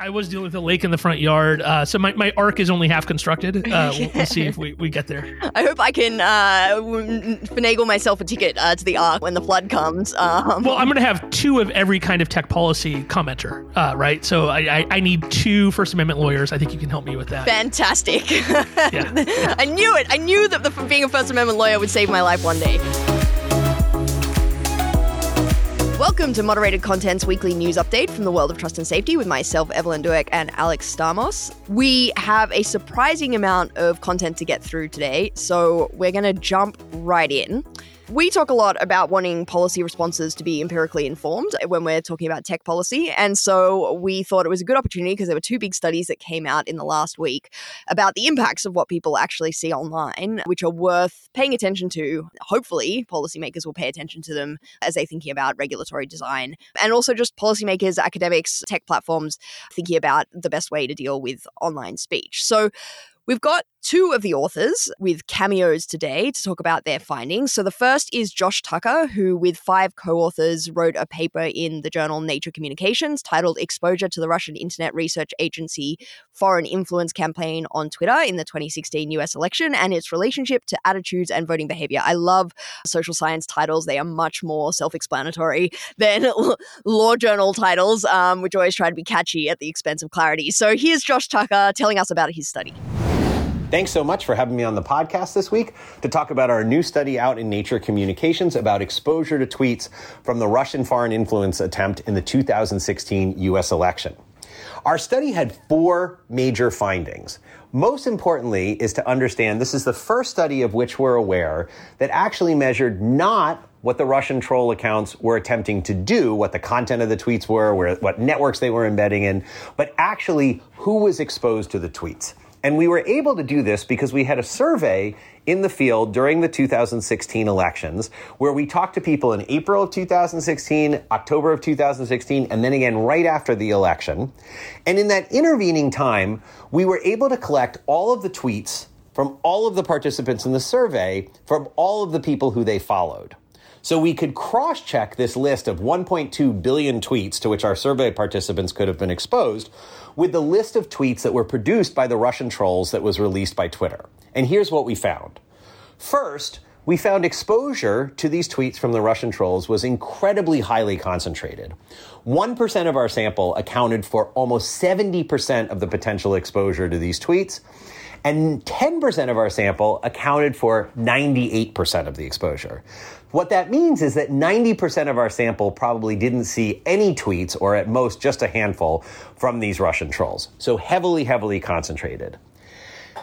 I was dealing with a lake in the front yard, uh, so my, my ark is only half constructed. Uh, we'll, we'll see if we, we get there. I hope I can uh, finagle myself a ticket uh, to the Ark when the flood comes. Um, Well, I'm going to have two of every kind of tech policy commenter, uh, right? So I, I, I need two First Amendment lawyers. I think you can help me with that. fantastic. Yeah. I knew it. I knew that the, being a First Amendment lawyer would save my life one day. Welcome to Moderated Content's weekly news update from the world of trust and safety with myself, Evelyn Douek, and Alex Stamos. We have a surprising amount of content to get through today, so we're going to jump right in. We talk a lot about wanting policy responses to be empirically informed when we're talking about tech policy. And so we thought it was a good opportunity because there were two big studies that came out in the last week about the impacts of what people actually see online, which are worth paying attention to. Hopefully, policymakers will pay attention to them as they're thinking about regulatory design. And also just policymakers, academics, tech platforms thinking about the best way to deal with online speech. So We've got two of the authors with cameos today to talk about their findings. So the first is Josh Tucker, who, with five co authors, wrote a paper in the journal Nature Communications titled Exposure to the Russian Internet Research Agency Foreign Influence Campaign on Twitter in the 2016 US election and its relationship to attitudes and voting behavior. I love social science titles, they are much more self explanatory than law journal titles, um, which always try to be catchy at the expense of clarity. So here's Josh Tucker telling us about his study. Thanks so much for having me on the podcast this week to talk about our new study out in Nature Communications about exposure to tweets from the Russian foreign influence attempt in the 2016 US election. Our study had four major findings. Most importantly is to understand this is the first study of which we're aware that actually measured not what the Russian troll accounts were attempting to do, what the content of the tweets were, where, what networks they were embedding in, but actually who was exposed to the tweets. And we were able to do this because we had a survey in the field during the 2016 elections where we talked to people in April of 2016, October of 2016, and then again right after the election. And in that intervening time, we were able to collect all of the tweets from all of the participants in the survey from all of the people who they followed. So we could cross check this list of 1.2 billion tweets to which our survey participants could have been exposed with the list of tweets that were produced by the Russian trolls that was released by Twitter. And here's what we found. First, we found exposure to these tweets from the Russian trolls was incredibly highly concentrated. 1% of our sample accounted for almost 70% of the potential exposure to these tweets, and 10% of our sample accounted for 98% of the exposure. What that means is that 90% of our sample probably didn't see any tweets, or at most just a handful, from these Russian trolls. So heavily, heavily concentrated.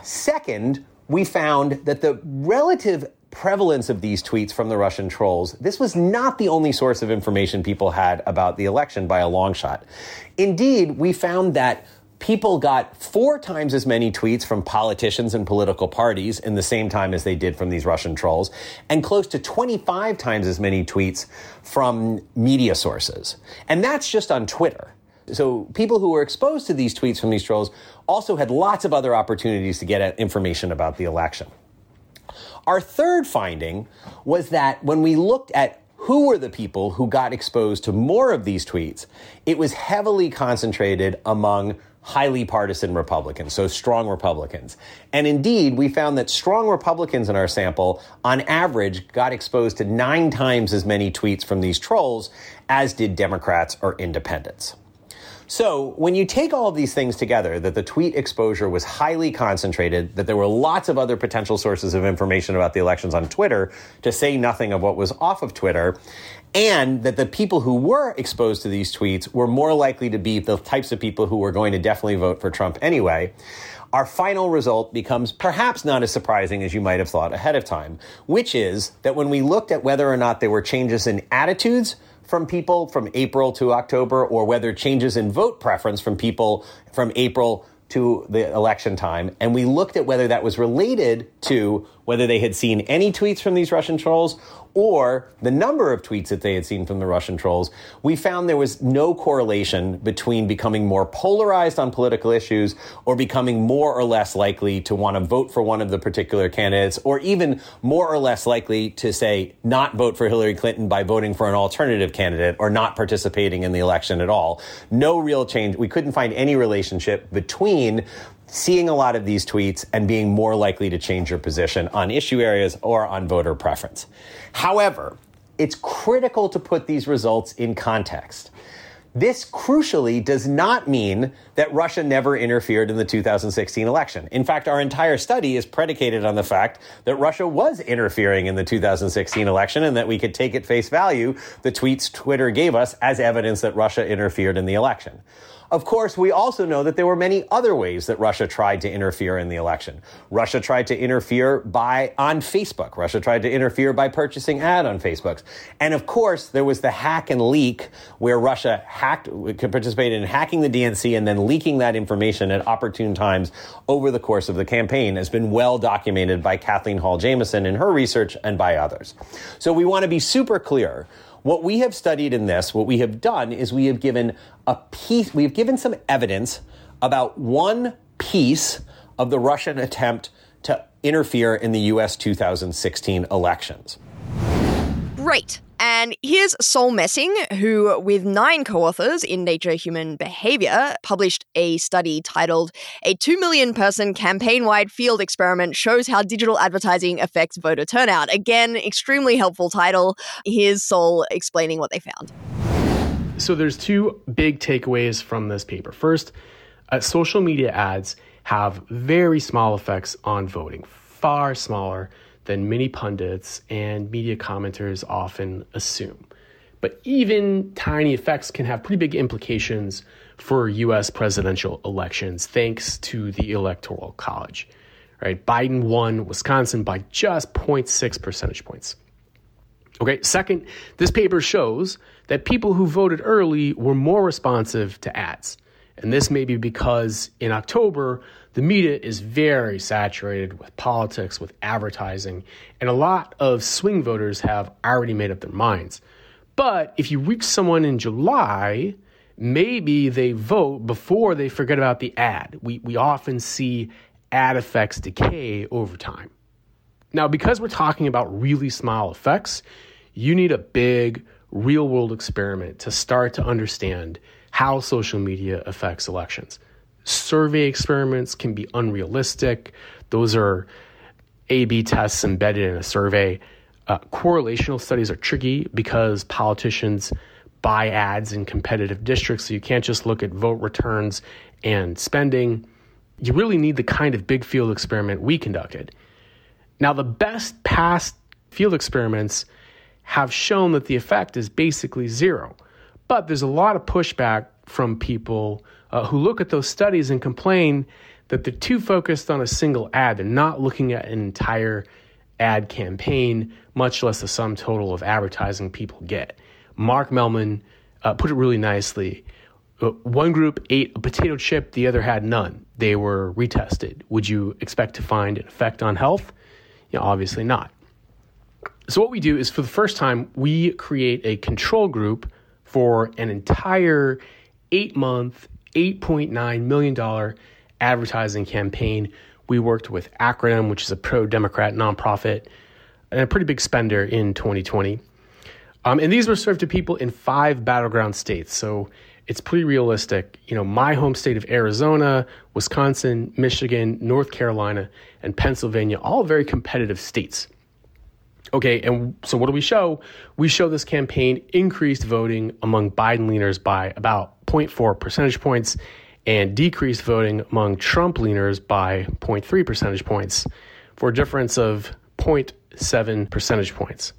Second, we found that the relative prevalence of these tweets from the Russian trolls, this was not the only source of information people had about the election by a long shot. Indeed, we found that people got four times as many tweets from politicians and political parties in the same time as they did from these Russian trolls, and close to 25 times as many tweets from media sources. And that's just on Twitter. So people who were exposed to these tweets from these trolls also had lots of other opportunities to get information about the election. Our third finding was that when we looked at who were the people who got exposed to more of these tweets, it was heavily concentrated among highly partisan Republicans, so strong Republicans. And indeed, we found that strong Republicans in our sample, on average, got exposed to nine times as many tweets from these trolls as did Democrats or independents. So, when you take all of these things together, that the tweet exposure was highly concentrated, that there were lots of other potential sources of information about the elections on Twitter, to say nothing of what was off of Twitter, and that the people who were exposed to these tweets were more likely to be the types of people who were going to definitely vote for Trump anyway, our final result becomes perhaps not as surprising as you might have thought ahead of time, which is that when we looked at whether or not there were changes in attitudes, from people from April to October, or whether changes in vote preference from people from April to the election time. And we looked at whether that was related to whether they had seen any tweets from these Russian trolls or the number of tweets that they had seen from the Russian trolls, we found there was no correlation between becoming more polarized on political issues or becoming more or less likely to want to vote for one of the particular candidates or even more or less likely to say not vote for Hillary Clinton by voting for an alternative candidate or not participating in the election at all. No real change. We couldn't find any relationship between seeing a lot of these tweets and being more likely to change your position on issue areas or on voter preference. However, it's critical to put these results in context. This crucially does not mean that Russia never interfered in the 2016 election. In fact, our entire study is predicated on the fact that Russia was interfering in the 2016 election and that we could take at face value the tweets Twitter gave us as evidence that Russia interfered in the election. Of course, we also know that there were many other ways that Russia tried to interfere in the election. Russia tried to interfere by on Facebook. Russia tried to interfere by purchasing ad on Facebook. And of course, there was the hack and leak where Russia hacked participated in hacking the DNC and then leaking that information at opportune times over the course of the campaign has been well documented by Kathleen Hall Jamieson in her research and by others. So we want to be super clear what we have studied in this, what we have done is we have given a piece, we have given some evidence about one piece of the Russian attempt to interfere in the US 2016 elections. Great. And here's Sol Messing, who, with nine co authors in Nature Human Behavior, published a study titled A 2 Million Person Campaign Wide Field Experiment Shows How Digital Advertising Affects Voter Turnout. Again, extremely helpful title. Here's Sol explaining what they found. So, there's two big takeaways from this paper. First, uh, social media ads have very small effects on voting, far smaller than many pundits and media commenters often assume. But even tiny effects can have pretty big implications for US presidential elections thanks to the Electoral College. Right? Biden won Wisconsin by just 0.6 percentage points. Okay, second, this paper shows that people who voted early were more responsive to ads. And this may be because in October, the media is very saturated with politics, with advertising, and a lot of swing voters have already made up their minds. But if you reach someone in July, maybe they vote before they forget about the ad. We, we often see ad effects decay over time. Now, because we're talking about really small effects, you need a big real world experiment to start to understand how social media affects elections survey experiments can be unrealistic. Those are A B tests embedded in a survey. Uh, correlational studies are tricky because politicians buy ads in competitive districts, so you can't just look at vote returns and spending. You really need the kind of big field experiment we conducted. Now, the best past field experiments have shown that the effect is basically zero, but there's a lot of pushback from people uh, who look at those studies and complain that they're too focused on a single ad. They're not looking at an entire ad campaign, much less the sum total of advertising people get. Mark Mellman uh, put it really nicely. Uh, one group ate a potato chip, the other had none. They were retested. Would you expect to find an effect on health? You know, obviously not. So, what we do is for the first time, we create a control group for an entire eight month, $8.9 million advertising campaign. We worked with Acronym, which is a pro Democrat nonprofit, and a pretty big spender in 2020. Um, and these were served to people in five battleground states. So it's pretty realistic. You know, my home state of Arizona, Wisconsin, Michigan, North Carolina, and Pennsylvania, all very competitive states. Okay, and so what do we show? We show this campaign increased voting among Biden leaners by about 0.4 percentage points and decreased voting among Trump leaners by 0.3 percentage points for a difference of 0.7 percentage points.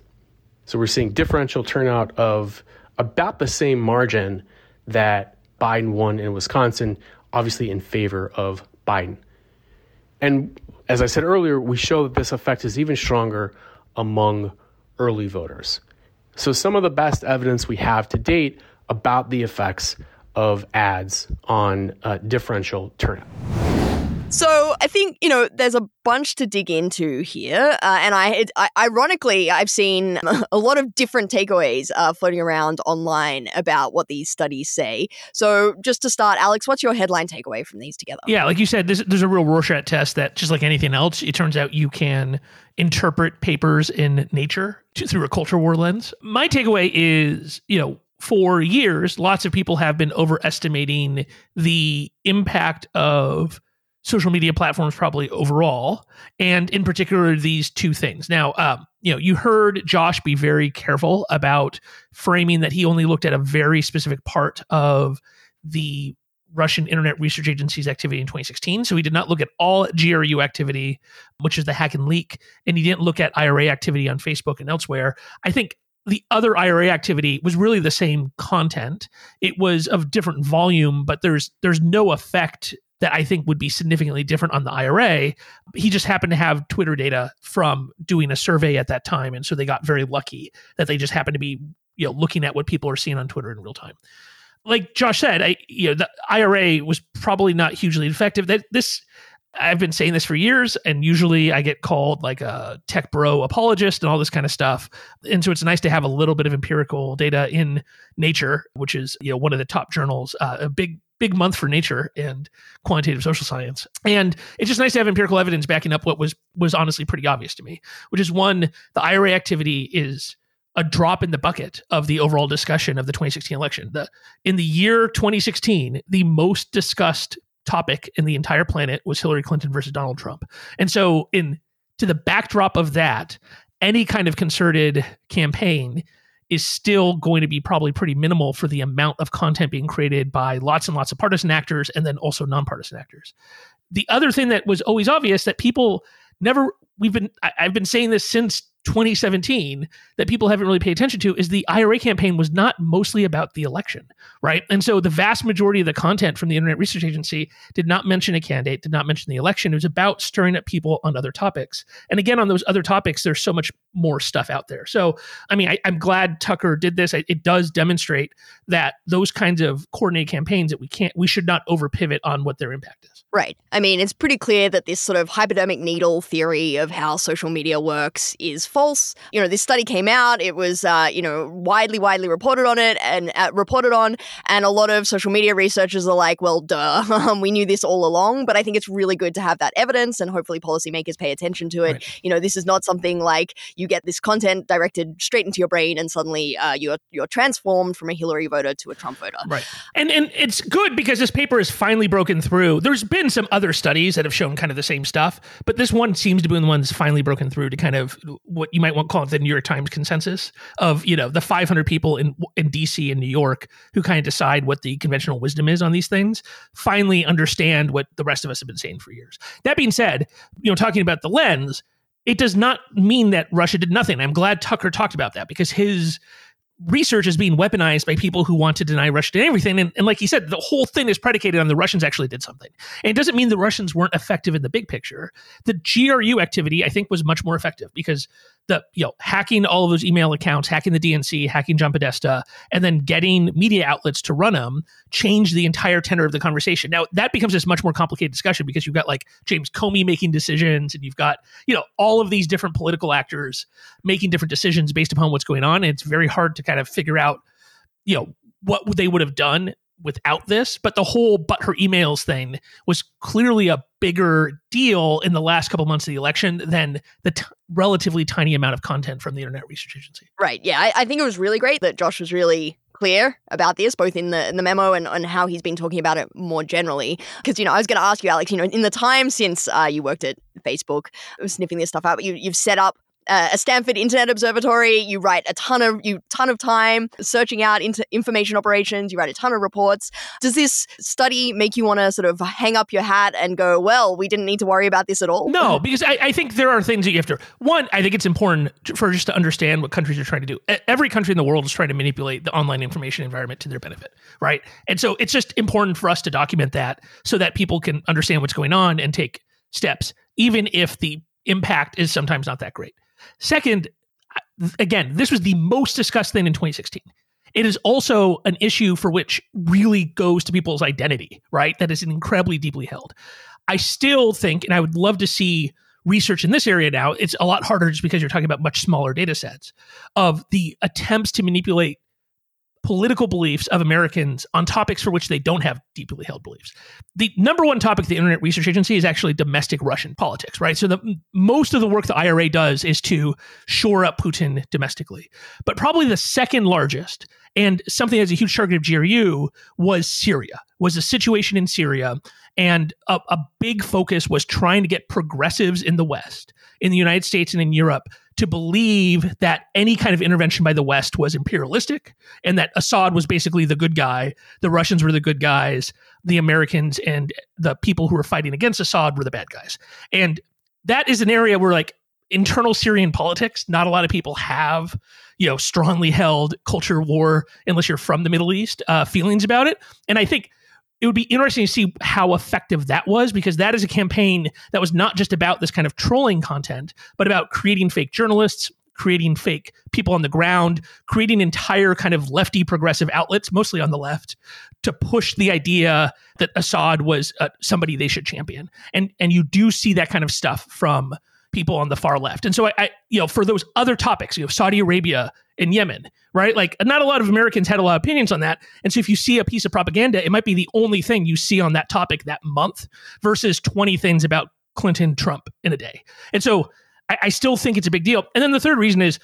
So we're seeing differential turnout of about the same margin that Biden won in Wisconsin, obviously in favor of Biden. And as I said earlier, we show that this effect is even stronger among early voters. So, some of the best evidence we have to date about the effects of ads on uh, differential turnout. So I think you know there's a bunch to dig into here, uh, and I, I, ironically I've seen a lot of different takeaways uh, floating around online about what these studies say. So just to start, Alex, what's your headline takeaway from these together? Yeah, like you said, this, there's a real Rorschach test that just like anything else, it turns out you can interpret papers in Nature through a culture war lens. My takeaway is, you know, for years, lots of people have been overestimating the impact of social media platforms probably overall and in particular these two things. Now um, you know you heard josh be very careful about framing that he only looked at a very specific part of the russian internet research agency's activity in 2016 so he did not look at all gru activity which is the hack and leak and he didn't look at ira activity on facebook and elsewhere. I think the other IRA activity was really the same content. It was of different volume, but there's there's no effect that I think would be significantly different on the IRA. He just happened to have Twitter data from doing a survey at that time, and so they got very lucky that they just happened to be you know looking at what people are seeing on Twitter in real time. Like Josh said, I you know the IRA was probably not hugely effective. That this I've been saying this for years, and usually I get called like a tech bro apologist and all this kind of stuff. And so it's nice to have a little bit of empirical data in Nature, which is you know one of the top journals, uh, a big big month for nature and quantitative social science. And it's just nice to have empirical evidence backing up what was was honestly pretty obvious to me, which is one, the IRA activity is a drop in the bucket of the overall discussion of the 2016 election. The in the year 2016, the most discussed topic in the entire planet was Hillary Clinton versus Donald Trump. And so in to the backdrop of that, any kind of concerted campaign is still going to be probably pretty minimal for the amount of content being created by lots and lots of partisan actors and then also nonpartisan actors. The other thing that was always obvious that people never we've been I've been saying this since 2017 that people haven't really paid attention to is the IRA campaign was not mostly about the election, right? And so the vast majority of the content from the Internet Research Agency did not mention a candidate, did not mention the election. It was about stirring up people on other topics. And again, on those other topics, there's so much more stuff out there. So, I mean, I, am glad Tucker did this. It does demonstrate that those kinds of coordinated campaigns that we can't, we should not over pivot on what their impact is. Right. I mean, it's pretty clear that this sort of hypodermic needle theory of how social media works is false. You know, this study came out. It was, uh, you know, widely, widely reported on it and uh, reported on. And a lot of social media researchers are like, well, duh, we knew this all along. But I think it's really good to have that evidence and hopefully policymakers pay attention to it. Right. You know, this is not something like you get this content directed straight into your brain and suddenly uh, you're you're transformed from a Hillary voter to a Trump voter. Right. And and it's good because this paper is finally broken through. There's been some other studies that have shown kind of the same stuff, but this one seems to be the one that's finally broken through to kind of what you might want to call it the New York Times consensus of you know the 500 people in in DC and New York who kind of decide what the conventional wisdom is on these things. Finally, understand what the rest of us have been saying for years. That being said, you know, talking about the lens. It does not mean that Russia did nothing. I'm glad Tucker talked about that because his research is being weaponized by people who want to deny Russia did everything. And, and, like he said, the whole thing is predicated on the Russians actually did something. And it doesn't mean the Russians weren't effective in the big picture. The GRU activity, I think, was much more effective because the you know hacking all of those email accounts, hacking the DNC, hacking John Podesta, and then getting media outlets to run them changed the entire tenor of the conversation. Now that becomes this much more complicated discussion because you've got like James Comey making decisions, and you've got you know all of these different political actors making different decisions based upon what's going on. And it's very hard to kind of figure out you know what they would have done without this, but the whole but her emails thing was clearly a bigger deal in the last couple months of the election than the t- relatively tiny amount of content from the Internet Research Agency. Right. Yeah, I, I think it was really great that Josh was really clear about this, both in the in the memo and, on how he's been talking about it more generally. Because you know, I was going to ask you, Alex. You know, in the time since uh, you worked at Facebook, sniffing this stuff out, you, you've set up uh, a Stanford Internet Observatory. You write a ton of you ton of time searching out into information operations. You write a ton of reports. Does this study make you want to sort of hang up your hat and go, well, we didn't need to worry about this at all? No, because I, I think there are things that you have to. One, I think it's important for just to understand what countries are trying to do. Every country in the world is trying to manipulate the online information environment to their benefit, right? And so it's just important for us to document that so that people can understand what's going on and take steps, even if the impact is sometimes not that great. Second, again, this was the most discussed thing in 2016. It is also an issue for which really goes to people's identity, right? That is incredibly deeply held. I still think, and I would love to see research in this area now. It's a lot harder just because you're talking about much smaller data sets of the attempts to manipulate political beliefs of Americans on topics for which they don't have deeply held beliefs. The number one topic the Internet Research Agency is actually domestic Russian politics, right? So the most of the work the IRA does is to shore up Putin domestically. But probably the second largest and something as a huge target of GRU was Syria, was the situation in Syria. And a, a big focus was trying to get progressives in the West, in the United States and in Europe to believe that any kind of intervention by the West was imperialistic and that Assad was basically the good guy, the Russians were the good guys, the Americans and the people who were fighting against Assad were the bad guys. And that is an area where like internal Syrian politics, not a lot of people have, you know, strongly held culture war unless you're from the Middle East, uh, feelings about it. And I think it would be interesting to see how effective that was because that is a campaign that was not just about this kind of trolling content, but about creating fake journalists, creating fake people on the ground, creating entire kind of lefty progressive outlets, mostly on the left, to push the idea that Assad was uh, somebody they should champion. And and you do see that kind of stuff from people on the far left. And so I, I, you know, for those other topics, you have Saudi Arabia and Yemen, right? Like not a lot of Americans had a lot of opinions on that. And so if you see a piece of propaganda, it might be the only thing you see on that topic that month versus 20 things about Clinton, Trump in a day. And so I, I still think it's a big deal. And then the third reason is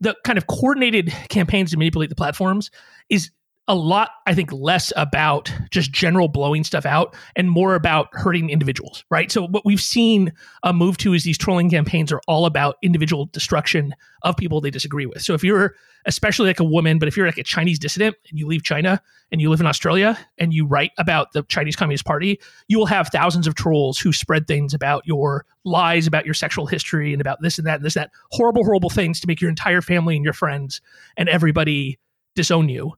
the kind of coordinated campaigns to manipulate the platforms is a lot, I think, less about just general blowing stuff out and more about hurting individuals, right? So, what we've seen a move to is these trolling campaigns are all about individual destruction of people they disagree with. So, if you're especially like a woman, but if you're like a Chinese dissident and you leave China and you live in Australia and you write about the Chinese Communist Party, you will have thousands of trolls who spread things about your lies, about your sexual history, and about this and that and this, that horrible, horrible things to make your entire family and your friends and everybody disown you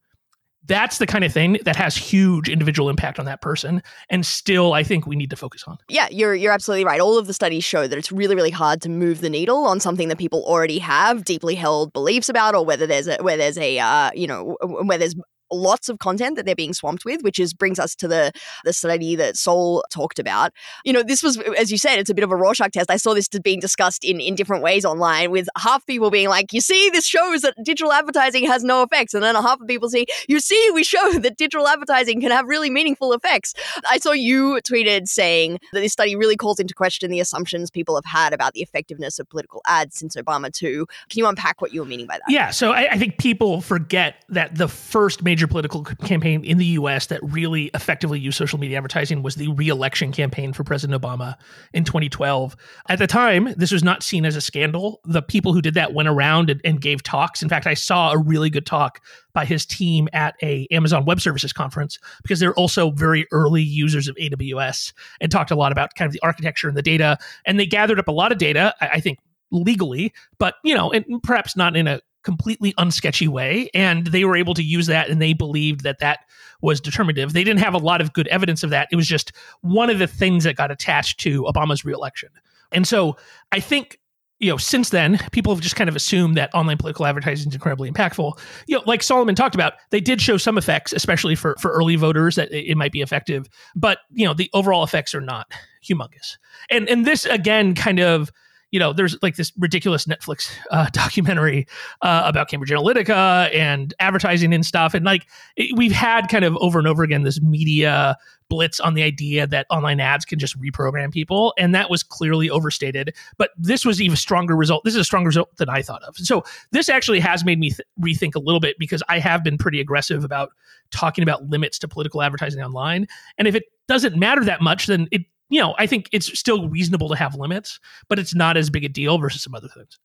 that's the kind of thing that has huge individual impact on that person and still i think we need to focus on. Yeah you're you're absolutely right. All of the studies show that it's really really hard to move the needle on something that people already have deeply held beliefs about or whether there's a where there's a uh, you know where there's lots of content that they're being swamped with, which is brings us to the the study that Sol talked about. You know, this was as you said, it's a bit of a Rorschach test. I saw this being discussed in in different ways online, with half people being like, "You see, this shows that digital advertising has no effects," and then a half of people say, "You see, we show that digital advertising can have really meaningful effects." I saw you tweeted saying that this study really calls into question the assumptions people have had about the effectiveness of political ads since Obama too. Can you unpack what you were meaning by that? Yeah, so I, I think people forget that the first major major political campaign in the US that really effectively used social media advertising was the re-election campaign for President Obama in 2012. At the time, this was not seen as a scandal. The people who did that went around and, and gave talks. In fact, I saw a really good talk by his team at a Amazon Web Services conference because they're also very early users of AWS and talked a lot about kind of the architecture and the data. And they gathered up a lot of data, I, I think legally, but you know, and perhaps not in a completely unsketchy way and they were able to use that and they believed that that was determinative. They didn't have a lot of good evidence of that. It was just one of the things that got attached to obama's reelection. And so i think you know since then people have just kind of assumed that online political advertising is incredibly impactful. You know like solomon talked about they did show some effects especially for for early voters that it might be effective but you know the overall effects are not humongous. And and this again kind of you know, there's like this ridiculous Netflix uh, documentary uh, about Cambridge Analytica and advertising and stuff. And like it, we've had kind of over and over again this media blitz on the idea that online ads can just reprogram people. And that was clearly overstated. But this was even stronger result. This is a stronger result than I thought of. So this actually has made me th- rethink a little bit because I have been pretty aggressive about talking about limits to political advertising online. And if it doesn't matter that much, then it you know, I think it's still reasonable to have limits, but it's not as big a deal versus some other things.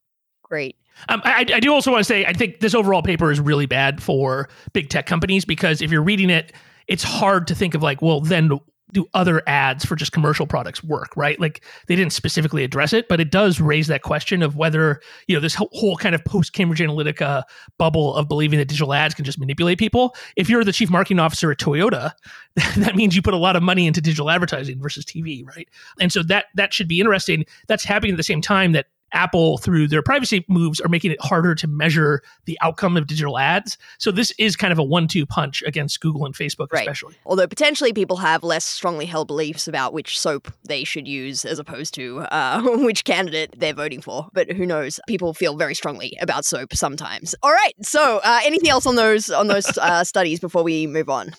Great. Um, I, I do also want to say I think this overall paper is really bad for big tech companies because if you're reading it, it's hard to think of like, well, then do other ads for just commercial products work, right? Like they didn't specifically address it, but it does raise that question of whether, you know, this whole kind of post Cambridge Analytica bubble of believing that digital ads can just manipulate people. If you're the chief marketing officer at Toyota, that means you put a lot of money into digital advertising versus TV, right? And so that that should be interesting. That's happening at the same time that Apple, through their privacy moves, are making it harder to measure the outcome of digital ads. So this is kind of a one-two punch against Google and Facebook, Right. especially. Although potentially people have less strongly held beliefs about which soap they should use as opposed to uh, which candidate they're voting for. But who knows? People feel very strongly about soap sometimes. All right. So uh, anything else on those on those uh, studies before we move on?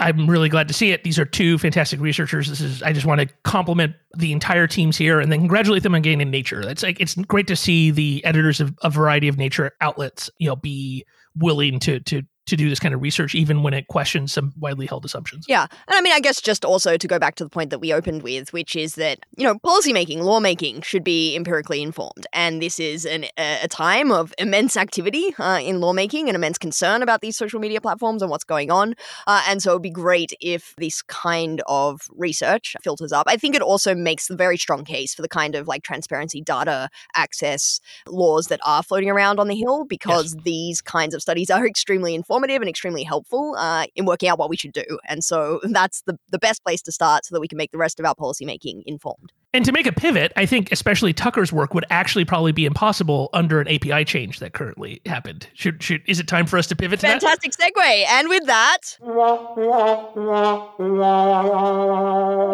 I'm really glad to see it. These are two fantastic researchers. This is I just want to compliment the entire teams here and then congratulate them on getting in Nature. It's like it's great to see the editors of a variety of Nature outlets, you know, be willing to to to do this kind of research, even when it questions some widely held assumptions. Yeah. And I mean, I guess just also to go back to the point that we opened with, which is that, you know, policymaking, lawmaking should be empirically informed. And this is an, a, time of immense activity uh, in lawmaking and immense concern about these social media platforms and what's going on. Uh, and so it would be great if this kind of research filters up. I think it also makes the very strong case for the kind of like transparency data access laws that are floating around on the Hill because these kinds of studies are extremely informative and extremely helpful uh, in working out what we should do. And so that's the, the best place to start so that we can make the rest of our policymaking informed. And to make a pivot, I think especially Tucker's work would actually probably be impossible under an API change that currently happened. Should should is it time for us to pivot to that? Fantastic segue. And with that, all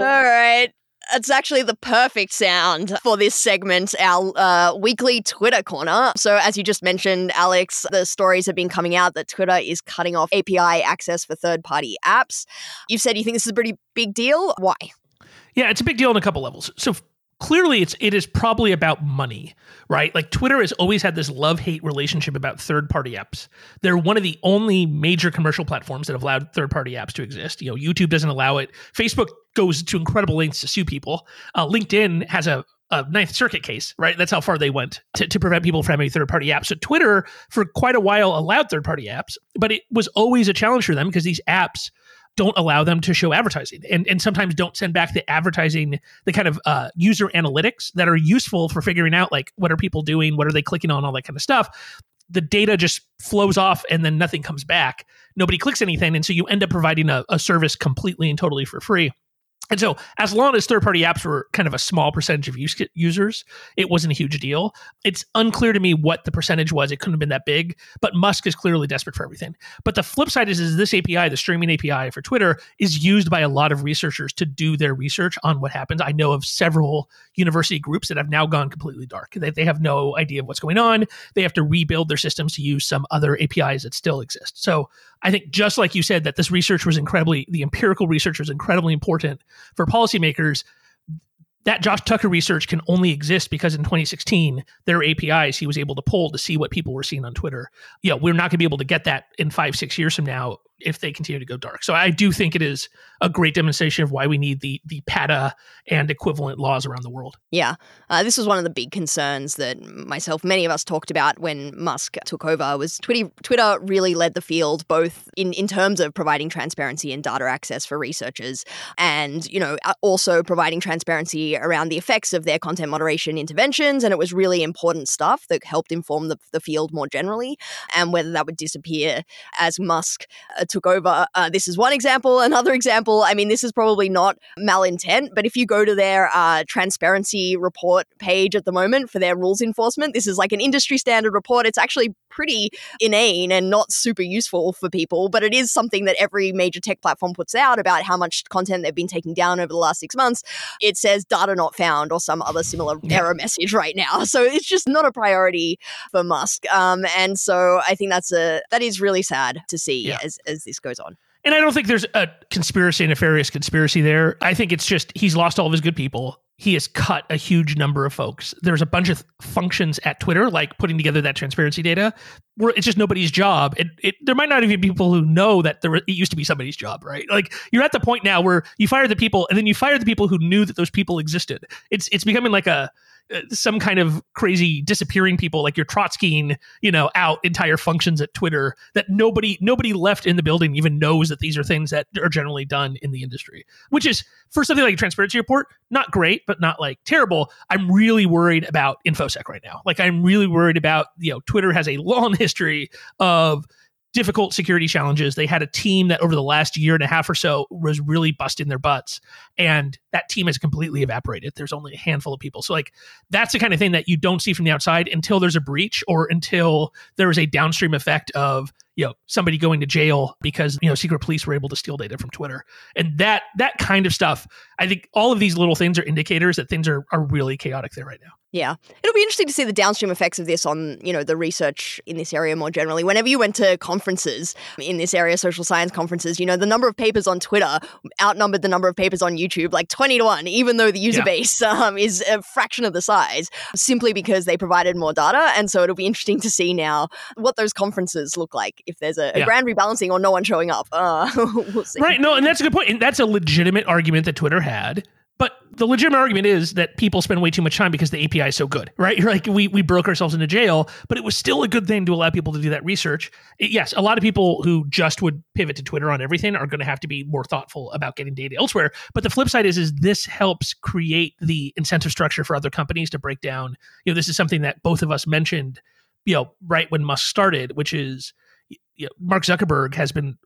right. It's actually the perfect sound for this segment, our uh, weekly Twitter corner. So, as you just mentioned, Alex, the stories have been coming out that Twitter is cutting off API access for third party apps. You've said you think this is a pretty big deal. Why? Yeah, it's a big deal on a couple levels. So clearly it's it is probably about money, right? Like Twitter has always had this love-hate relationship about third-party apps. They're one of the only major commercial platforms that have allowed third-party apps to exist. You know, YouTube doesn't allow it. Facebook goes to incredible lengths to sue people. Uh, LinkedIn has a a Ninth Circuit case, right? That's how far they went to, to prevent people from having third party apps. So Twitter, for quite a while, allowed third party apps, but it was always a challenge for them because these apps don't allow them to show advertising and, and sometimes don't send back the advertising, the kind of uh, user analytics that are useful for figuring out like what are people doing, what are they clicking on, all that kind of stuff. The data just flows off and then nothing comes back. Nobody clicks anything. And so you end up providing a, a service completely and totally for free. And so, as long as third party apps were kind of a small percentage of use- users, it wasn't a huge deal. It's unclear to me what the percentage was. It couldn't have been that big, but Musk is clearly desperate for everything. But the flip side is, is this API, the streaming API for Twitter, is used by a lot of researchers to do their research on what happens. I know of several university groups that have now gone completely dark. They, they have no idea of what's going on. They have to rebuild their systems to use some other APIs that still exist. So, I think just like you said, that this research was incredibly, the empirical research was incredibly important for policymakers. That Josh Tucker research can only exist because in 2016, there are APIs he was able to pull to see what people were seeing on Twitter. Yeah, we're not going to be able to get that in five, six years from now if they continue to go dark. So I do think it is a great demonstration of why we need the the PATA and equivalent laws around the world. Yeah, uh, this was one of the big concerns that myself, many of us talked about when Musk took over. Was Twitter, Twitter really led the field both in in terms of providing transparency and data access for researchers, and you know also providing transparency around the effects of their content moderation interventions. And it was really important stuff that helped inform the, the field more generally, and whether that would disappear as Musk uh, took over. Uh, this is one example. Another example, I mean, this is probably not malintent, but if you go to their uh, transparency report page at the moment for their rules enforcement, this is like an industry standard report. It's actually pretty inane and not super useful for people, but it is something that every major tech platform puts out about how much content they've been taking down over the last six months. It says data not found or some other similar Yeah. error message right now. So it's just not a priority for Musk. Um, and so I think that's a that is really sad to see Yeah. as as this goes on. And I don't think there's a conspiracy, nefarious conspiracy there. I think it's just he's lost all of his good people. He has cut a huge number of folks. There's a bunch of functions at Twitter, like putting together that transparency data, where it's just nobody's job. It, it there might not even be people who know that there, it used to be somebody's job, right? Like you're at the point now where you fire the people, and then you fire the people who knew that those people existed. It's it's becoming like a some kind of crazy disappearing people like you're Trotskying, you know, out entire functions at Twitter that nobody nobody left in the building even knows that these are things that are generally done in the industry. Which is for something like a transparency report, not great, but not like terrible. I'm really worried about InfoSec right now. Like I'm really worried about, you know, Twitter has a long history of difficult security challenges. They had a team that over the last year and a half or so was really busting their butts. And that team has completely evaporated. There's only a handful of people. So, like, that's the kind of thing that you don't see from the outside until there's a breach or until there is a downstream effect of, you know, somebody going to jail because, you know, secret police were able to steal data from Twitter. And that that kind of stuff, I think all of these little things are indicators that things are, are really chaotic there right now. Yeah. It'll be interesting to see the downstream effects of this on, you know, the research in this area more generally. Whenever you went to conferences in this area, social science conferences, you know, the number of papers on Twitter outnumbered the number of papers on YouTube like 20 to 1, even though the user Yeah. base um, is a fraction of the size, simply because they provided more data. And so it'll be interesting to see now what those conferences look like if there's a, a Yeah. grand rebalancing or no one showing up. Uh, we'll see. Right. No, and that's a good point. And that's a legitimate argument that Twitter had. But the legitimate argument is that people spend way too much time because the API is so good, right? You're like, we, we broke ourselves into jail, but it was still a good thing to allow people to do that research. It- yes, a lot of people who just would pivot to Twitter on everything are going to have to be more thoughtful about getting data elsewhere. But the flip side is, is this helps create the incentive structure for other companies to break down. You know, this is something that both of us mentioned, you know, right when Musk started, which is, you know, Mark Zuckerberg has been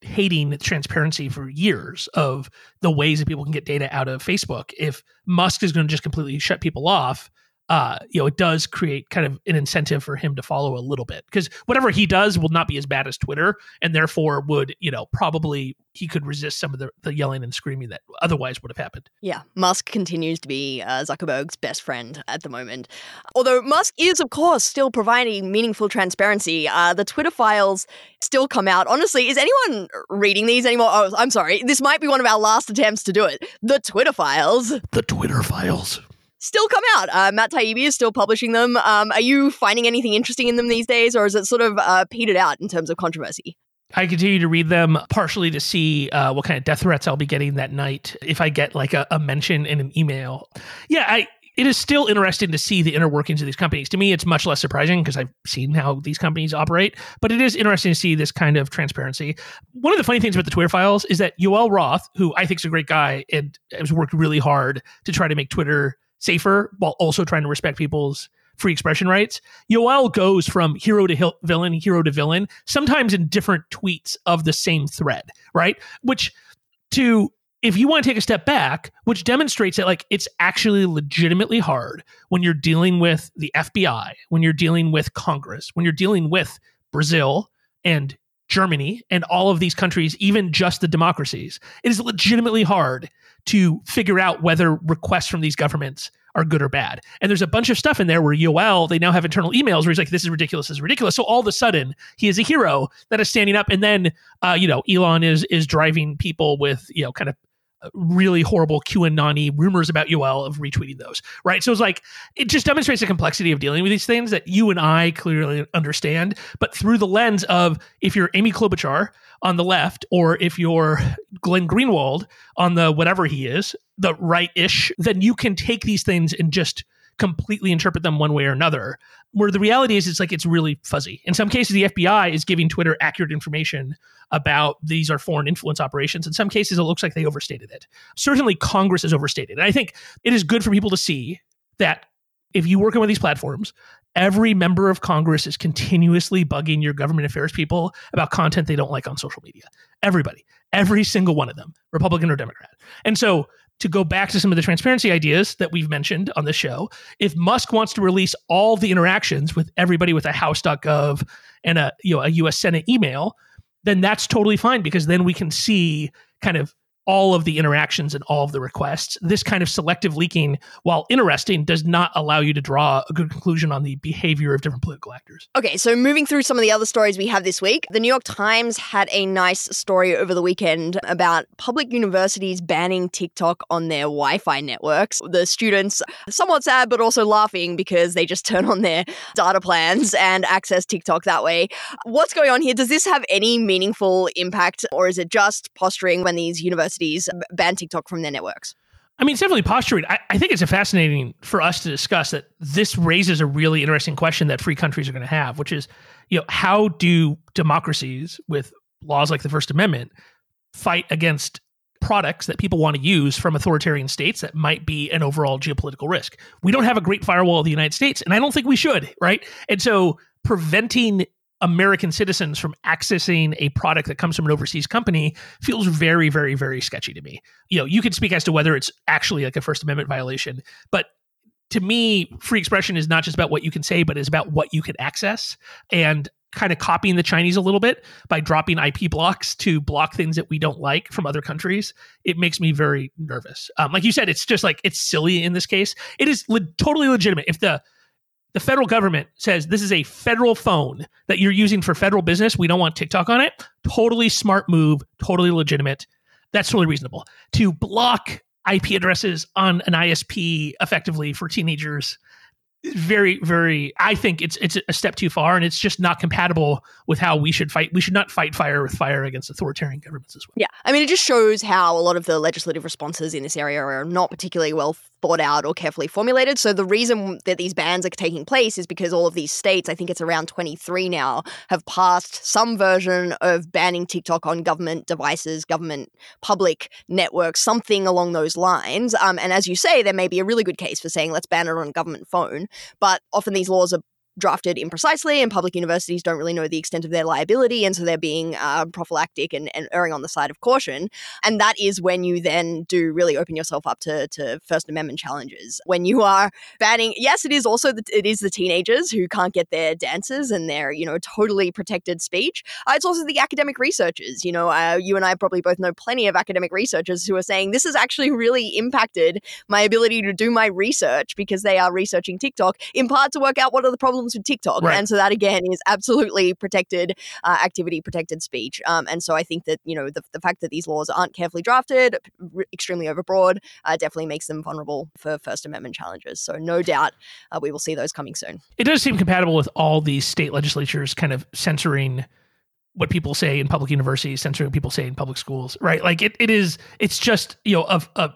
hating transparency for years of the ways that people can get data out of Facebook. If Musk is going to just completely shut people off, uh, you know, it does create kind of an incentive for him to follow a little bit because whatever he does will not be as bad as Twitter, and therefore would, you know, probably he could resist some of the, the yelling and screaming that otherwise would have happened. Yeah, Musk continues to be uh, Zuckerberg's best friend at the moment. Although Musk is, of course, still providing meaningful transparency. Uh, the Twitter files still come out. Honestly, is anyone reading these anymore? Oh, I'm sorry. This might be one of our last attempts to do it. The Twitter files The Twitter files. Still come out. Uh, Matt Taibbi is still publishing them. Um, are you finding anything interesting in them these days, or is it sort of uh, petered out in terms of controversy? I continue to read them partially to see uh, what kind of death threats I'll be getting that night if I get like a, a mention in an email. Yeah, I it is still interesting to see the inner workings of these companies. To me, it's much less surprising because I've seen how these companies operate, but it is interesting to see this kind of transparency. One of the funny things about the Twitter files is that Yoel Roth, who I think is a great guy and has worked really hard to try to make Twitter safer while also trying to respect people's free expression rights. Yoel goes from hero to hil- villain, hero to villain, sometimes in different tweets of the same thread, right? Which to if you want to take a step back, which demonstrates that like it's actually legitimately hard when you're dealing with the FBI, when you're dealing with Congress, when you're dealing with Brazil and Germany and all of these countries, even just the democracies, it is legitimately hard to figure out whether requests from these governments are good or bad. And there's a bunch of stuff in there where Yoel, they now have internal emails where he's like, this is ridiculous, this is ridiculous. So all of a sudden, he is a hero that is standing up. And then, uh, you know, Elon is is driving people with, you know, kind of really horrible QAnon rumors about Yoel of retweeting those, right? So it's like it just demonstrates the complexity of dealing with these things that you and I clearly understand, but through the lens of if you're Amy Klobuchar on the left, or if you're Glenn Greenwald on the whatever he is, the right-ish, then you can take these things and just completely interpret them one way or another. Where the reality is, it's like it's really fuzzy. In some cases, the FBI is giving Twitter accurate information about these are foreign influence operations. In some cases, it looks like they overstated it. Certainly, Congress has overstated. And I think it is good for people to see that if you work on one of these platforms, every member of Congress is continuously bugging your government affairs people about content they don't like on social media. Everybody, every single one of them, Republican or Democrat. And so to go back to some of the transparency ideas that we've mentioned on the show, if Musk wants to release all the interactions with everybody with a house.gov and a you know a US Senate email, then that's totally fine because then we can see kind of all of the interactions and all of the requests. This kind of selective leaking, while interesting, does not allow you to draw a good conclusion on the behavior of different political actors. Okay, so moving through some of the other stories we have this week, the New York Times had a nice story over the weekend about public universities banning TikTok on their Wi Fi networks. The students, somewhat sad, but also laughing because they just turn on their data plans and access TikTok that way. What's going on here? Does this have any meaningful impact, or is it just posturing when these universities ban TikTok from their networks? I mean, it's definitely posturing. I, I think it's a fascinating for us to discuss that this raises a really interesting question that free countries are going to have, which is, you know, how do democracies with laws like the First Amendment fight against products that people want to use from authoritarian states that might be an overall geopolitical risk? We don't have a great firewall of the United States, and I don't think we should, right? And so preventing American citizens from accessing a product that comes from an overseas company feels very, very, very sketchy to me. You know, you can speak as to whether it's actually like a First Amendment violation, but to me, free expression is not just about what you can say, but it's about what you can access. And kind of copying the Chinese a little bit by dropping IP blocks to block things that we don't like from other countries, it makes me very nervous. Um, like you said, it's just like it's silly in this case. It is le- totally legitimate. If the the federal government says this is a federal phone that you're using for federal business, we don't want TikTok on it. Totally smart move, totally legitimate. That's totally reasonable. To block IP addresses on an ISP effectively for teenagers very very i think it's it's a step too far and it's just not compatible with how we should fight we should not fight fire with fire against authoritarian governments as well yeah i mean it just shows how a lot of the legislative responses in this area are not particularly well thought out or carefully formulated. So the reason that these bans are taking place is because all of these states, I think it's around 23 now, have passed some version of banning TikTok on government devices, government public networks, something along those lines. Um, and as you say, there may be a really good case for saying let's ban it on a government phone, but often these laws are drafted imprecisely, and public universities don't really know the extent of their liability, and so they're being uh, prophylactic and, and erring on the side of caution. And that is when you then do really open yourself up to, to First Amendment challenges. When you are banning, yes, it is also the, it is the teenagers who can't get their dances and their you know totally protected speech. Uh, it's also the academic researchers. You know, uh, you and I probably both know plenty of academic researchers who are saying this has actually really impacted my ability to do my research because they are researching TikTok in part to work out what are the problems problems with TikTok. Right. And so that again is absolutely protected uh, activity, protected speech. Um, and so I think that, you know, the, the fact that these laws aren't carefully drafted, r- extremely overbroad, uh, definitely makes them vulnerable for First Amendment challenges. So no doubt uh, we will see those coming soon. It does seem compatible with all these state legislatures kind of censoring what people say in public universities, censoring what people say in public schools, right? Like it, it is, it's just, you know, of, of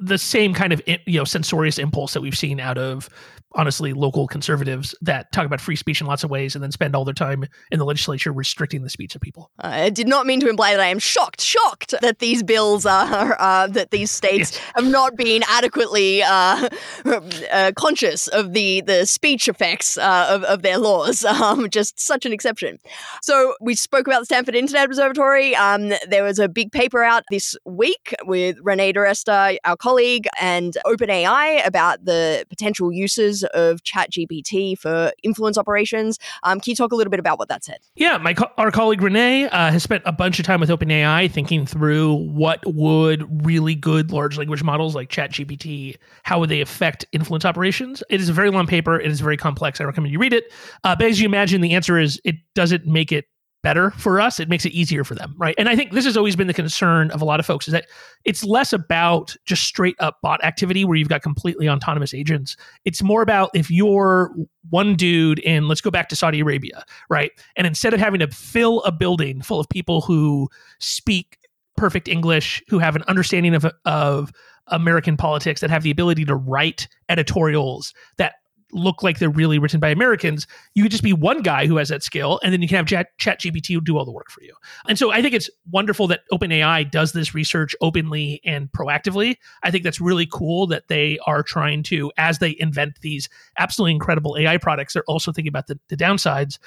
the same kind of you know censorious impulse that we've seen out of honestly local conservatives that talk about free speech in lots of ways and then spend all their time in the legislature restricting the speech of people. I did not mean to imply that I am shocked, shocked that these bills are uh, that these states yes. have not been adequately uh, uh, conscious of the the speech effects uh, of, of their laws. Um, just such an exception. So we spoke about the Stanford Internet Observatory. Um, there was a big paper out this week with Renee DiResta, our colleague, and OpenAI about the potential uses of ChatGPT for influence operations. Um, can you talk a little bit about what that said? Yeah, my co- our colleague Renee uh, has spent a bunch of time with OpenAI thinking through what would really good large language models like ChatGPT, how would they affect influence operations? It is a very long paper. It is very complex. I recommend you read it. Uh, but as you imagine, the answer is it doesn't make it better for us it makes it easier for them right? And i think this has always been the concern of a lot of folks is that it's less about just straight up bot activity where you've got completely autonomous agents. It's more about if you're one dude in let's go back to saudi arabia right? And instead of having to fill a building full of people who speak perfect english who have an understanding of of American politics that have the ability to write editorials that look like they're really written by Americans. You could just be one guy who has that skill, and then you can have Chat, Chat GPT do all the work for you. And so I think it's wonderful that OpenAI does this research openly and proactively. I think that's really cool that they are trying to, as they invent these absolutely incredible AI products, they're also thinking about the, the downsides.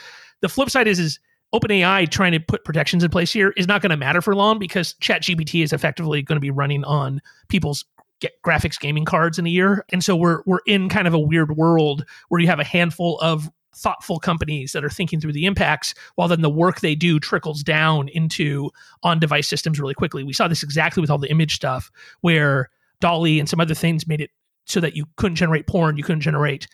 The flip side is is OpenAI trying to put protections in place here is not going to matter for long because ChatGPT is effectively going to be running on people's get graphics gaming cards in a year. And so we're we're in kind of a weird world where you have a handful of thoughtful companies that are thinking through the impacts while then the work they do trickles down into on device systems really quickly. We saw this exactly with all the image stuff where DALL-E and some other things made it so that you couldn't generate porn, you couldn't generate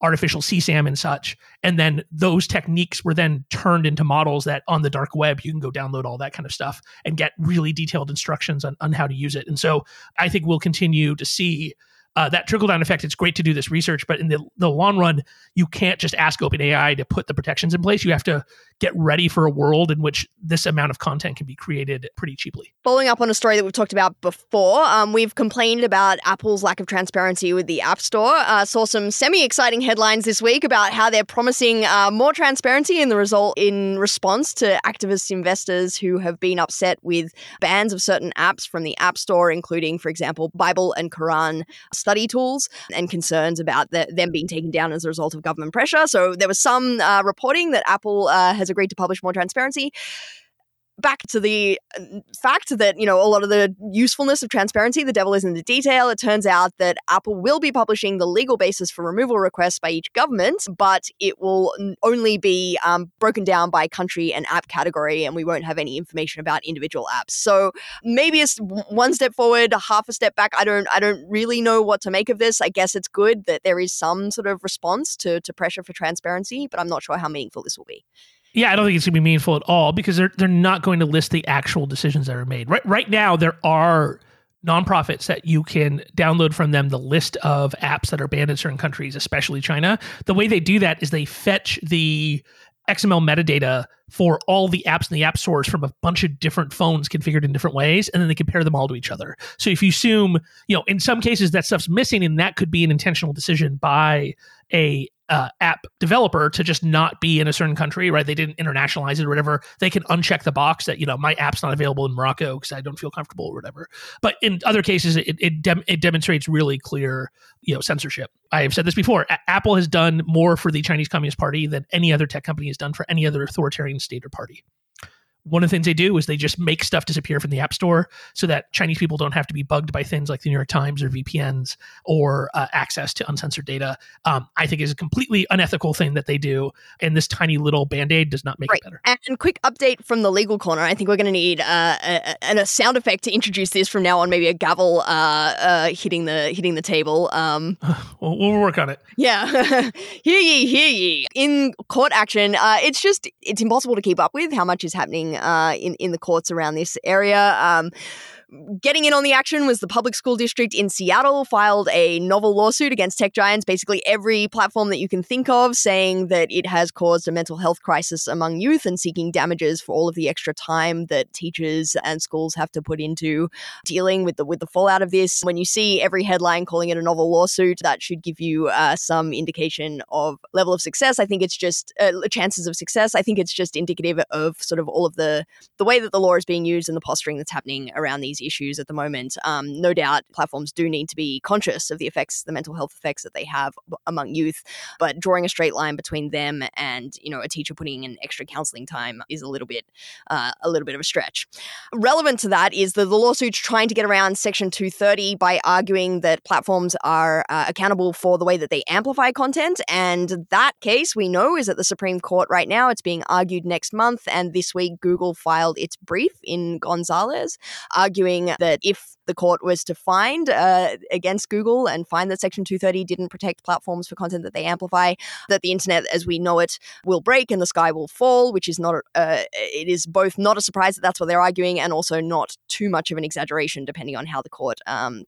artificial CSAM and such. And then those techniques were then turned into models that on the dark web, you can go download all that kind of stuff and get really detailed instructions on, on how to use it. And so I think we'll continue to see uh, that trickle down effect. It's great to do this research, but in the, the long run, you can't just ask OpenAI to put the protections in place. You have to get ready for a world in which this amount of content can be created pretty cheaply. Following up on a story that we've talked about before, um, we've complained about Apple's lack of transparency with the App Store. Uh, saw some semi exciting headlines this week about how they're promising uh, more transparency in the result in response to activist investors who have been upset with bans of certain apps from the App Store, including, for example, Bible and Quran study tools, and concerns about the, them being taken down as a result of government pressure. So there was some uh, reporting that Apple uh, has agreed to publish more transparency. Back to the uh, fact that you know a lot of the usefulness of transparency the devil is in the detail. It turns out that apple will be publishing the legal basis for removal requests by each government but it will only be um, broken down by country and app category and we won't have any information about individual apps. So maybe it's one step forward half a step back. I don't i don't really know what to make of this. I guess it's good that there is some sort of response to to pressure for transparency but i'm not sure how meaningful this will be yeah, I don't think it's going to be meaningful at all because they're they're not going to list the actual decisions that are made. Right right now there are nonprofits that you can download from them the list of apps that are banned in certain countries, especially China. The way they do that is they fetch the XML metadata for all the apps in the app stores from a bunch of different phones configured in different ways, and then they compare them all to each other. So if you assume, you know, in some cases that stuff's missing, and that could be an intentional decision by a uh, app developer to just not be in a certain country, right? They didn't internationalize it or whatever. They can uncheck the box that you know my app's not available in Morocco because I don't feel comfortable or whatever. But in other cases, it it, dem- it demonstrates really clear you know censorship. I have said this before. A- Apple has done more for the Chinese Communist Party than any other tech company has done for any other authoritarian state or party one of the things they do is they just make stuff disappear from the app store so that Chinese people don't have to be bugged by things like the New York Times or VPNs or uh, access to uncensored data. Um, I think is a completely unethical thing that they do, and this tiny little band aid does not make right. it better. And quick update from the legal corner. I think we're going to need uh, a, a, sound effect to introduce this from now on. Maybe a gavel uh, uh hitting the hitting the table. Um, we'll, we'll, work on it. Yeah, hear ye, hear ye. In court action, uh, it's just it's impossible to keep up with how much is happening uh, in in the courts around this area. Um, Getting in on the action was the public school district in Seattle filed a novel lawsuit against tech giants, basically every platform that you can think of, saying that it has caused a mental health crisis among youth and seeking damages for all of the extra time that teachers and schools have to put into dealing with the with the fallout of this. When you see every headline calling it a novel lawsuit, that should give you uh, some indication of level of success. I think it's just uh, chances of success. I think it's just indicative of sort of all of the the way that the law is being used and the posturing that's happening around these issues at the moment. Um, no doubt platforms do need to be conscious of the effects, the mental health effects that they have among youth, but drawing a straight line between them and, you know, a teacher putting in extra counseling time is a little bit, uh, a little bit of a stretch. Relevant to that is the lawsuit's trying to get around Section 230 by arguing that platforms are uh, accountable for the way that they amplify content. And that case, we know, is at the Supreme Court right now. It's being argued next month. And this week, Google filed its brief in Gonzalez, arguing that if the court was to find uh, against Google and find that Section 230 didn't protect platforms for content that they amplify, that the internet as we know it will break and the sky will fall, which is not, uh, it is both not a surprise that that's what they're arguing and also not too much of an exaggeration depending on how the court um,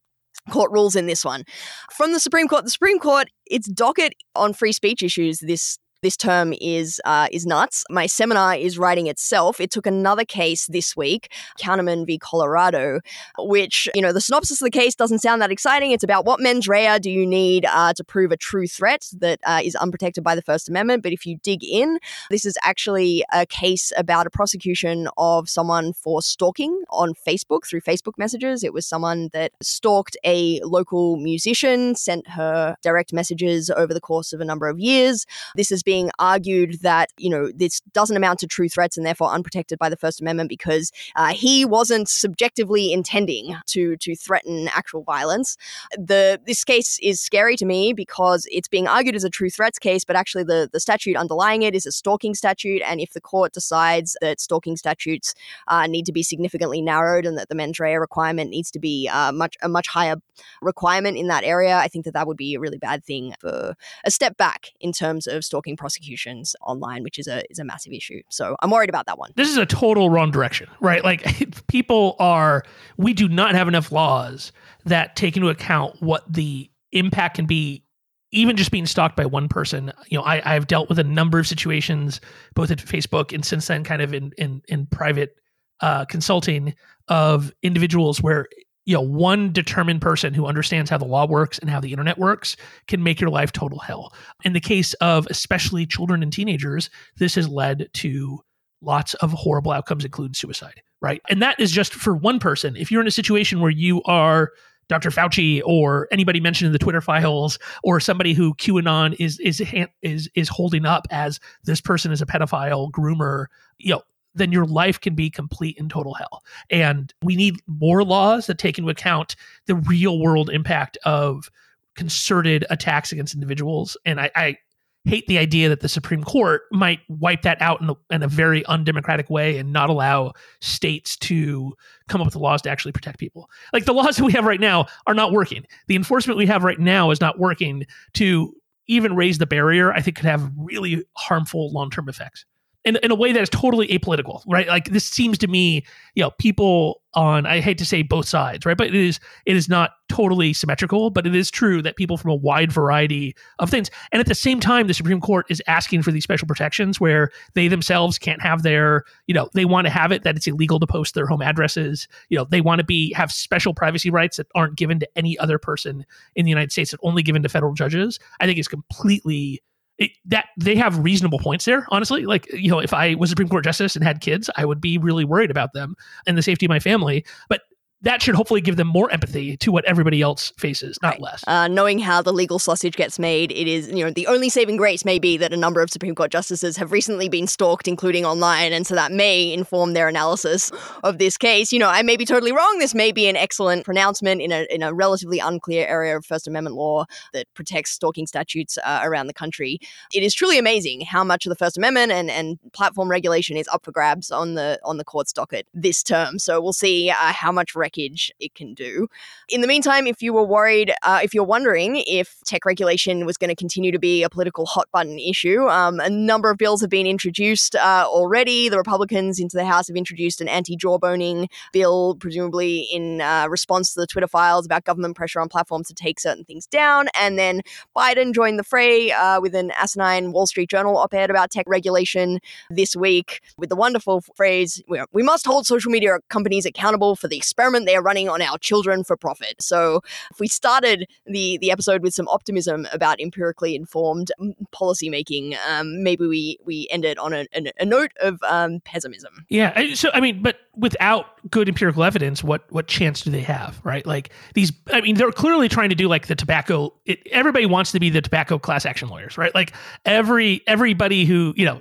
court rules in this one. From the Supreme Court, the Supreme Court, its docket on free speech issues this this term is uh, is nuts. My seminar is writing itself. It took another case this week, Counterman v. Colorado, which you know the synopsis of the case doesn't sound that exciting. It's about what mens rea do you need uh, to prove a true threat that uh, is unprotected by the First Amendment. But if you dig in, this is actually a case about a prosecution of someone for stalking on Facebook through Facebook messages. It was someone that stalked a local musician, sent her direct messages over the course of a number of years. This is being argued that, you know, this doesn't amount to true threats and therefore unprotected by the First Amendment because uh, he wasn't subjectively intending to to threaten actual violence. The this case is scary to me because it's being argued as a true threats case, but actually the, the statute underlying it is a stalking statute. And if the court decides that stalking statutes uh, need to be significantly narrowed and that the mens rea requirement needs to be uh, much a much higher requirement in that area, I think that that would be a really bad thing for a step back in terms of stalking prosecutions online, which is a is a massive issue. So I'm worried about that one. This is a total wrong direction, right? Like people are we do not have enough laws that take into account what the impact can be even just being stalked by one person, you know, I, I've dealt with a number of situations, both at Facebook and since then, kind of in in in private uh, consulting of individuals where you know one determined person who understands how the law works and how the internet works can make your life total hell. In the case of especially children and teenagers, this has led to lots of horrible outcomes, including suicide. Right, and that is just for one person. If you're in a situation where you are Dr. Fauci or anybody mentioned in the Twitter files or somebody who QAnon is is is is holding up as this person is a pedophile groomer, you know, then your life can be complete and total hell. And we need more laws that take into account the real world impact of concerted attacks against individuals. And I, I hate the idea that the Supreme Court might wipe that out in a, in a, very undemocratic way and not allow states to come up with the laws to actually protect people. Like the laws that we have right now are not working. The enforcement we have right now is not working to even raise the barrier. I think could have really harmful long term effects in, in a way that is totally apolitical, right? Like this seems to me, you know, people on I hate to say both sides, right? But it is it is not totally symmetrical, but it is true that people from a wide variety of things. And at the same time, the Supreme Court is asking for these special protections where they themselves can't have their, you know, they want to have it that it's illegal to post their home addresses. You know, they want to be have special privacy rights that aren't given to any other person in the United States that only given to federal judges. I think is completely it, that they have reasonable points there. Honestly, like you know, if I was Supreme Court justice and had kids, I would be really worried about them and the safety of my family. But that should hopefully give them more empathy to what everybody else faces, not right. less. Uh, knowing how the legal sausage gets made, it is, you know, the only saving grace may be that a number of Supreme Court justices have recently been stalked, including online, and so that may inform their analysis of this case. You know, I may be totally wrong. This may be an excellent pronouncement in a, in a relatively unclear area of First Amendment law that protects stalking statutes uh, around the country. It is truly amazing how much of the First Amendment and, and platform regulation is up for grabs on the on the court's docket this term. So we'll see uh, how much wreckage it can do. In the meantime, if you were worried, uh, if you're wondering if tech regulation was going to continue to be a political hot button issue, um, a number of bills have been introduced uh, already. The Republicans into the House have introduced an anti jawboning bill, presumably in uh, response to the Twitter files about government pressure on platforms to take certain things down. And then Biden joined the fray uh, with an asinine Wall Street Journal op ed about tech regulation this week with the wonderful phrase We must hold social media companies accountable for the experiment they are running on our children for profit. So if we started the the episode with some optimism about empirically informed policymaking, um, maybe we we end it on a, a, a note of um, pessimism. Yeah. So I mean, but without good empirical evidence, what what chance do they have? Right? Like these. I mean, they're clearly trying to do like the tobacco. It, everybody wants to be the tobacco class action lawyers, right? Like every everybody who you know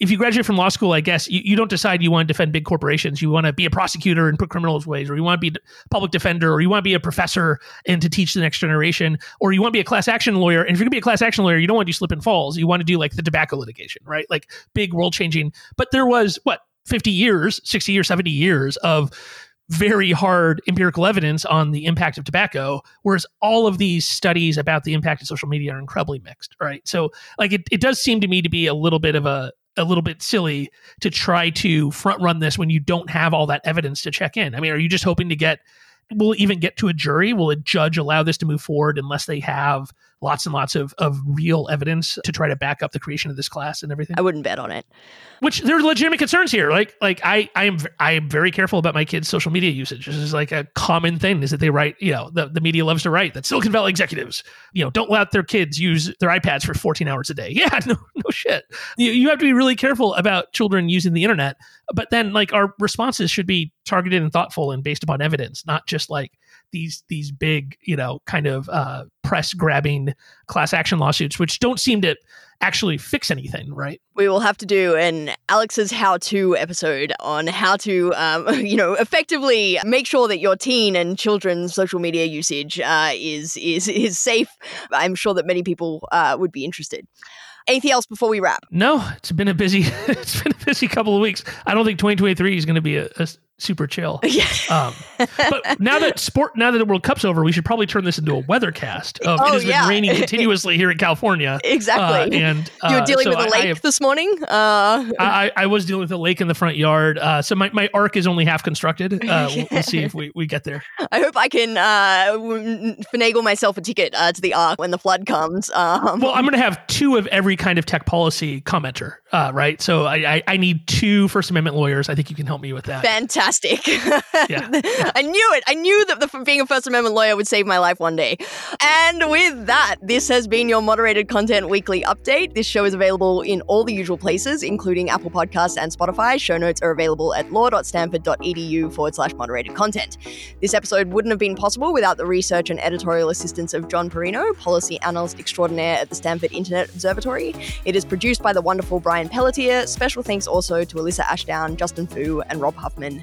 if you graduate from law school, I guess you, you don't decide you want to defend big corporations. You want to be a prosecutor and put criminals ways, or you want to be a public defender, or you want to be a professor and to teach the next generation, or you want to be a class action lawyer. And if you're gonna be a class action lawyer, you don't want to do slip and falls. You want to do like the tobacco litigation, right? Like big world changing. But there was what 50 years, 60 or 70 years of very hard empirical evidence on the impact of tobacco, whereas all of these studies about the impact of social media are incredibly mixed, right? So, like, it, it does seem to me to be a little bit of a a little bit silly to try to front run this when you don't have all that evidence to check in. I mean, are you just hoping to get will even get to a jury? Will a judge allow this to move forward unless they have lots and lots of, of real evidence to try to back up the creation of this class and everything? I wouldn't bet on it. Which there's legitimate concerns here. Like like I I am I am very careful about my kids' social media usage. This is like a common thing is that they write, you know, the, the media loves to write that Silicon Valley executives, you know, don't let their kids use their iPads for 14 hours a day. Yeah, no no shit. You, you have to be really careful about children using the internet. But then like our responses should be targeted and thoughtful and based upon evidence, not just like these these big you know kind of uh, press grabbing class action lawsuits, which don't seem to actually fix anything, right? We will have to do an Alex's how-to episode on how to, um, you know, effectively make sure that your teen and children's social media usage uh, is is is safe. I'm sure that many people uh, would be interested. Anything else before we wrap? No, it's been a busy it's been a busy couple of weeks. I don't think 2023 is going to be a, a super chill. Yeah. Um, but now that sport, now that the World Cup's over, we should probably turn this into a weathercast. Of, Oh, it has yeah. been raining continuously here in California. Exactly. Uh, and you were uh, dealing so with a lake have- this morning. Uh, I, I was dealing with a lake in the front yard, uh, so my, my ark is only half constructed. Uh, we'll, we'll see if we, we get there. I hope I can uh, finagle myself a ticket uh, to the Ark when the flood comes. Um, Well, I'm going to have two of every kind of tech policy commenter, uh, right? So I, I, I need two First Amendment lawyers. I think you can help me with that. Fantastic. Yeah. I knew it. I knew that the, being a First Amendment lawyer would save my life one day. And with that, this has been your moderated content weekly update. This show is available in all the usual places, including Apple Podcasts and Spotify. Show notes are available at law.stanford.edu forward slash moderated content. This episode wouldn't have been possible without the research and editorial assistance of John Perrino, policy analyst extraordinaire at the Stanford Internet Observatory. It is produced by the wonderful Brian Pelletier. Special thanks also to Alyssa Ashdown, Justin Fu, and Rob Huffman.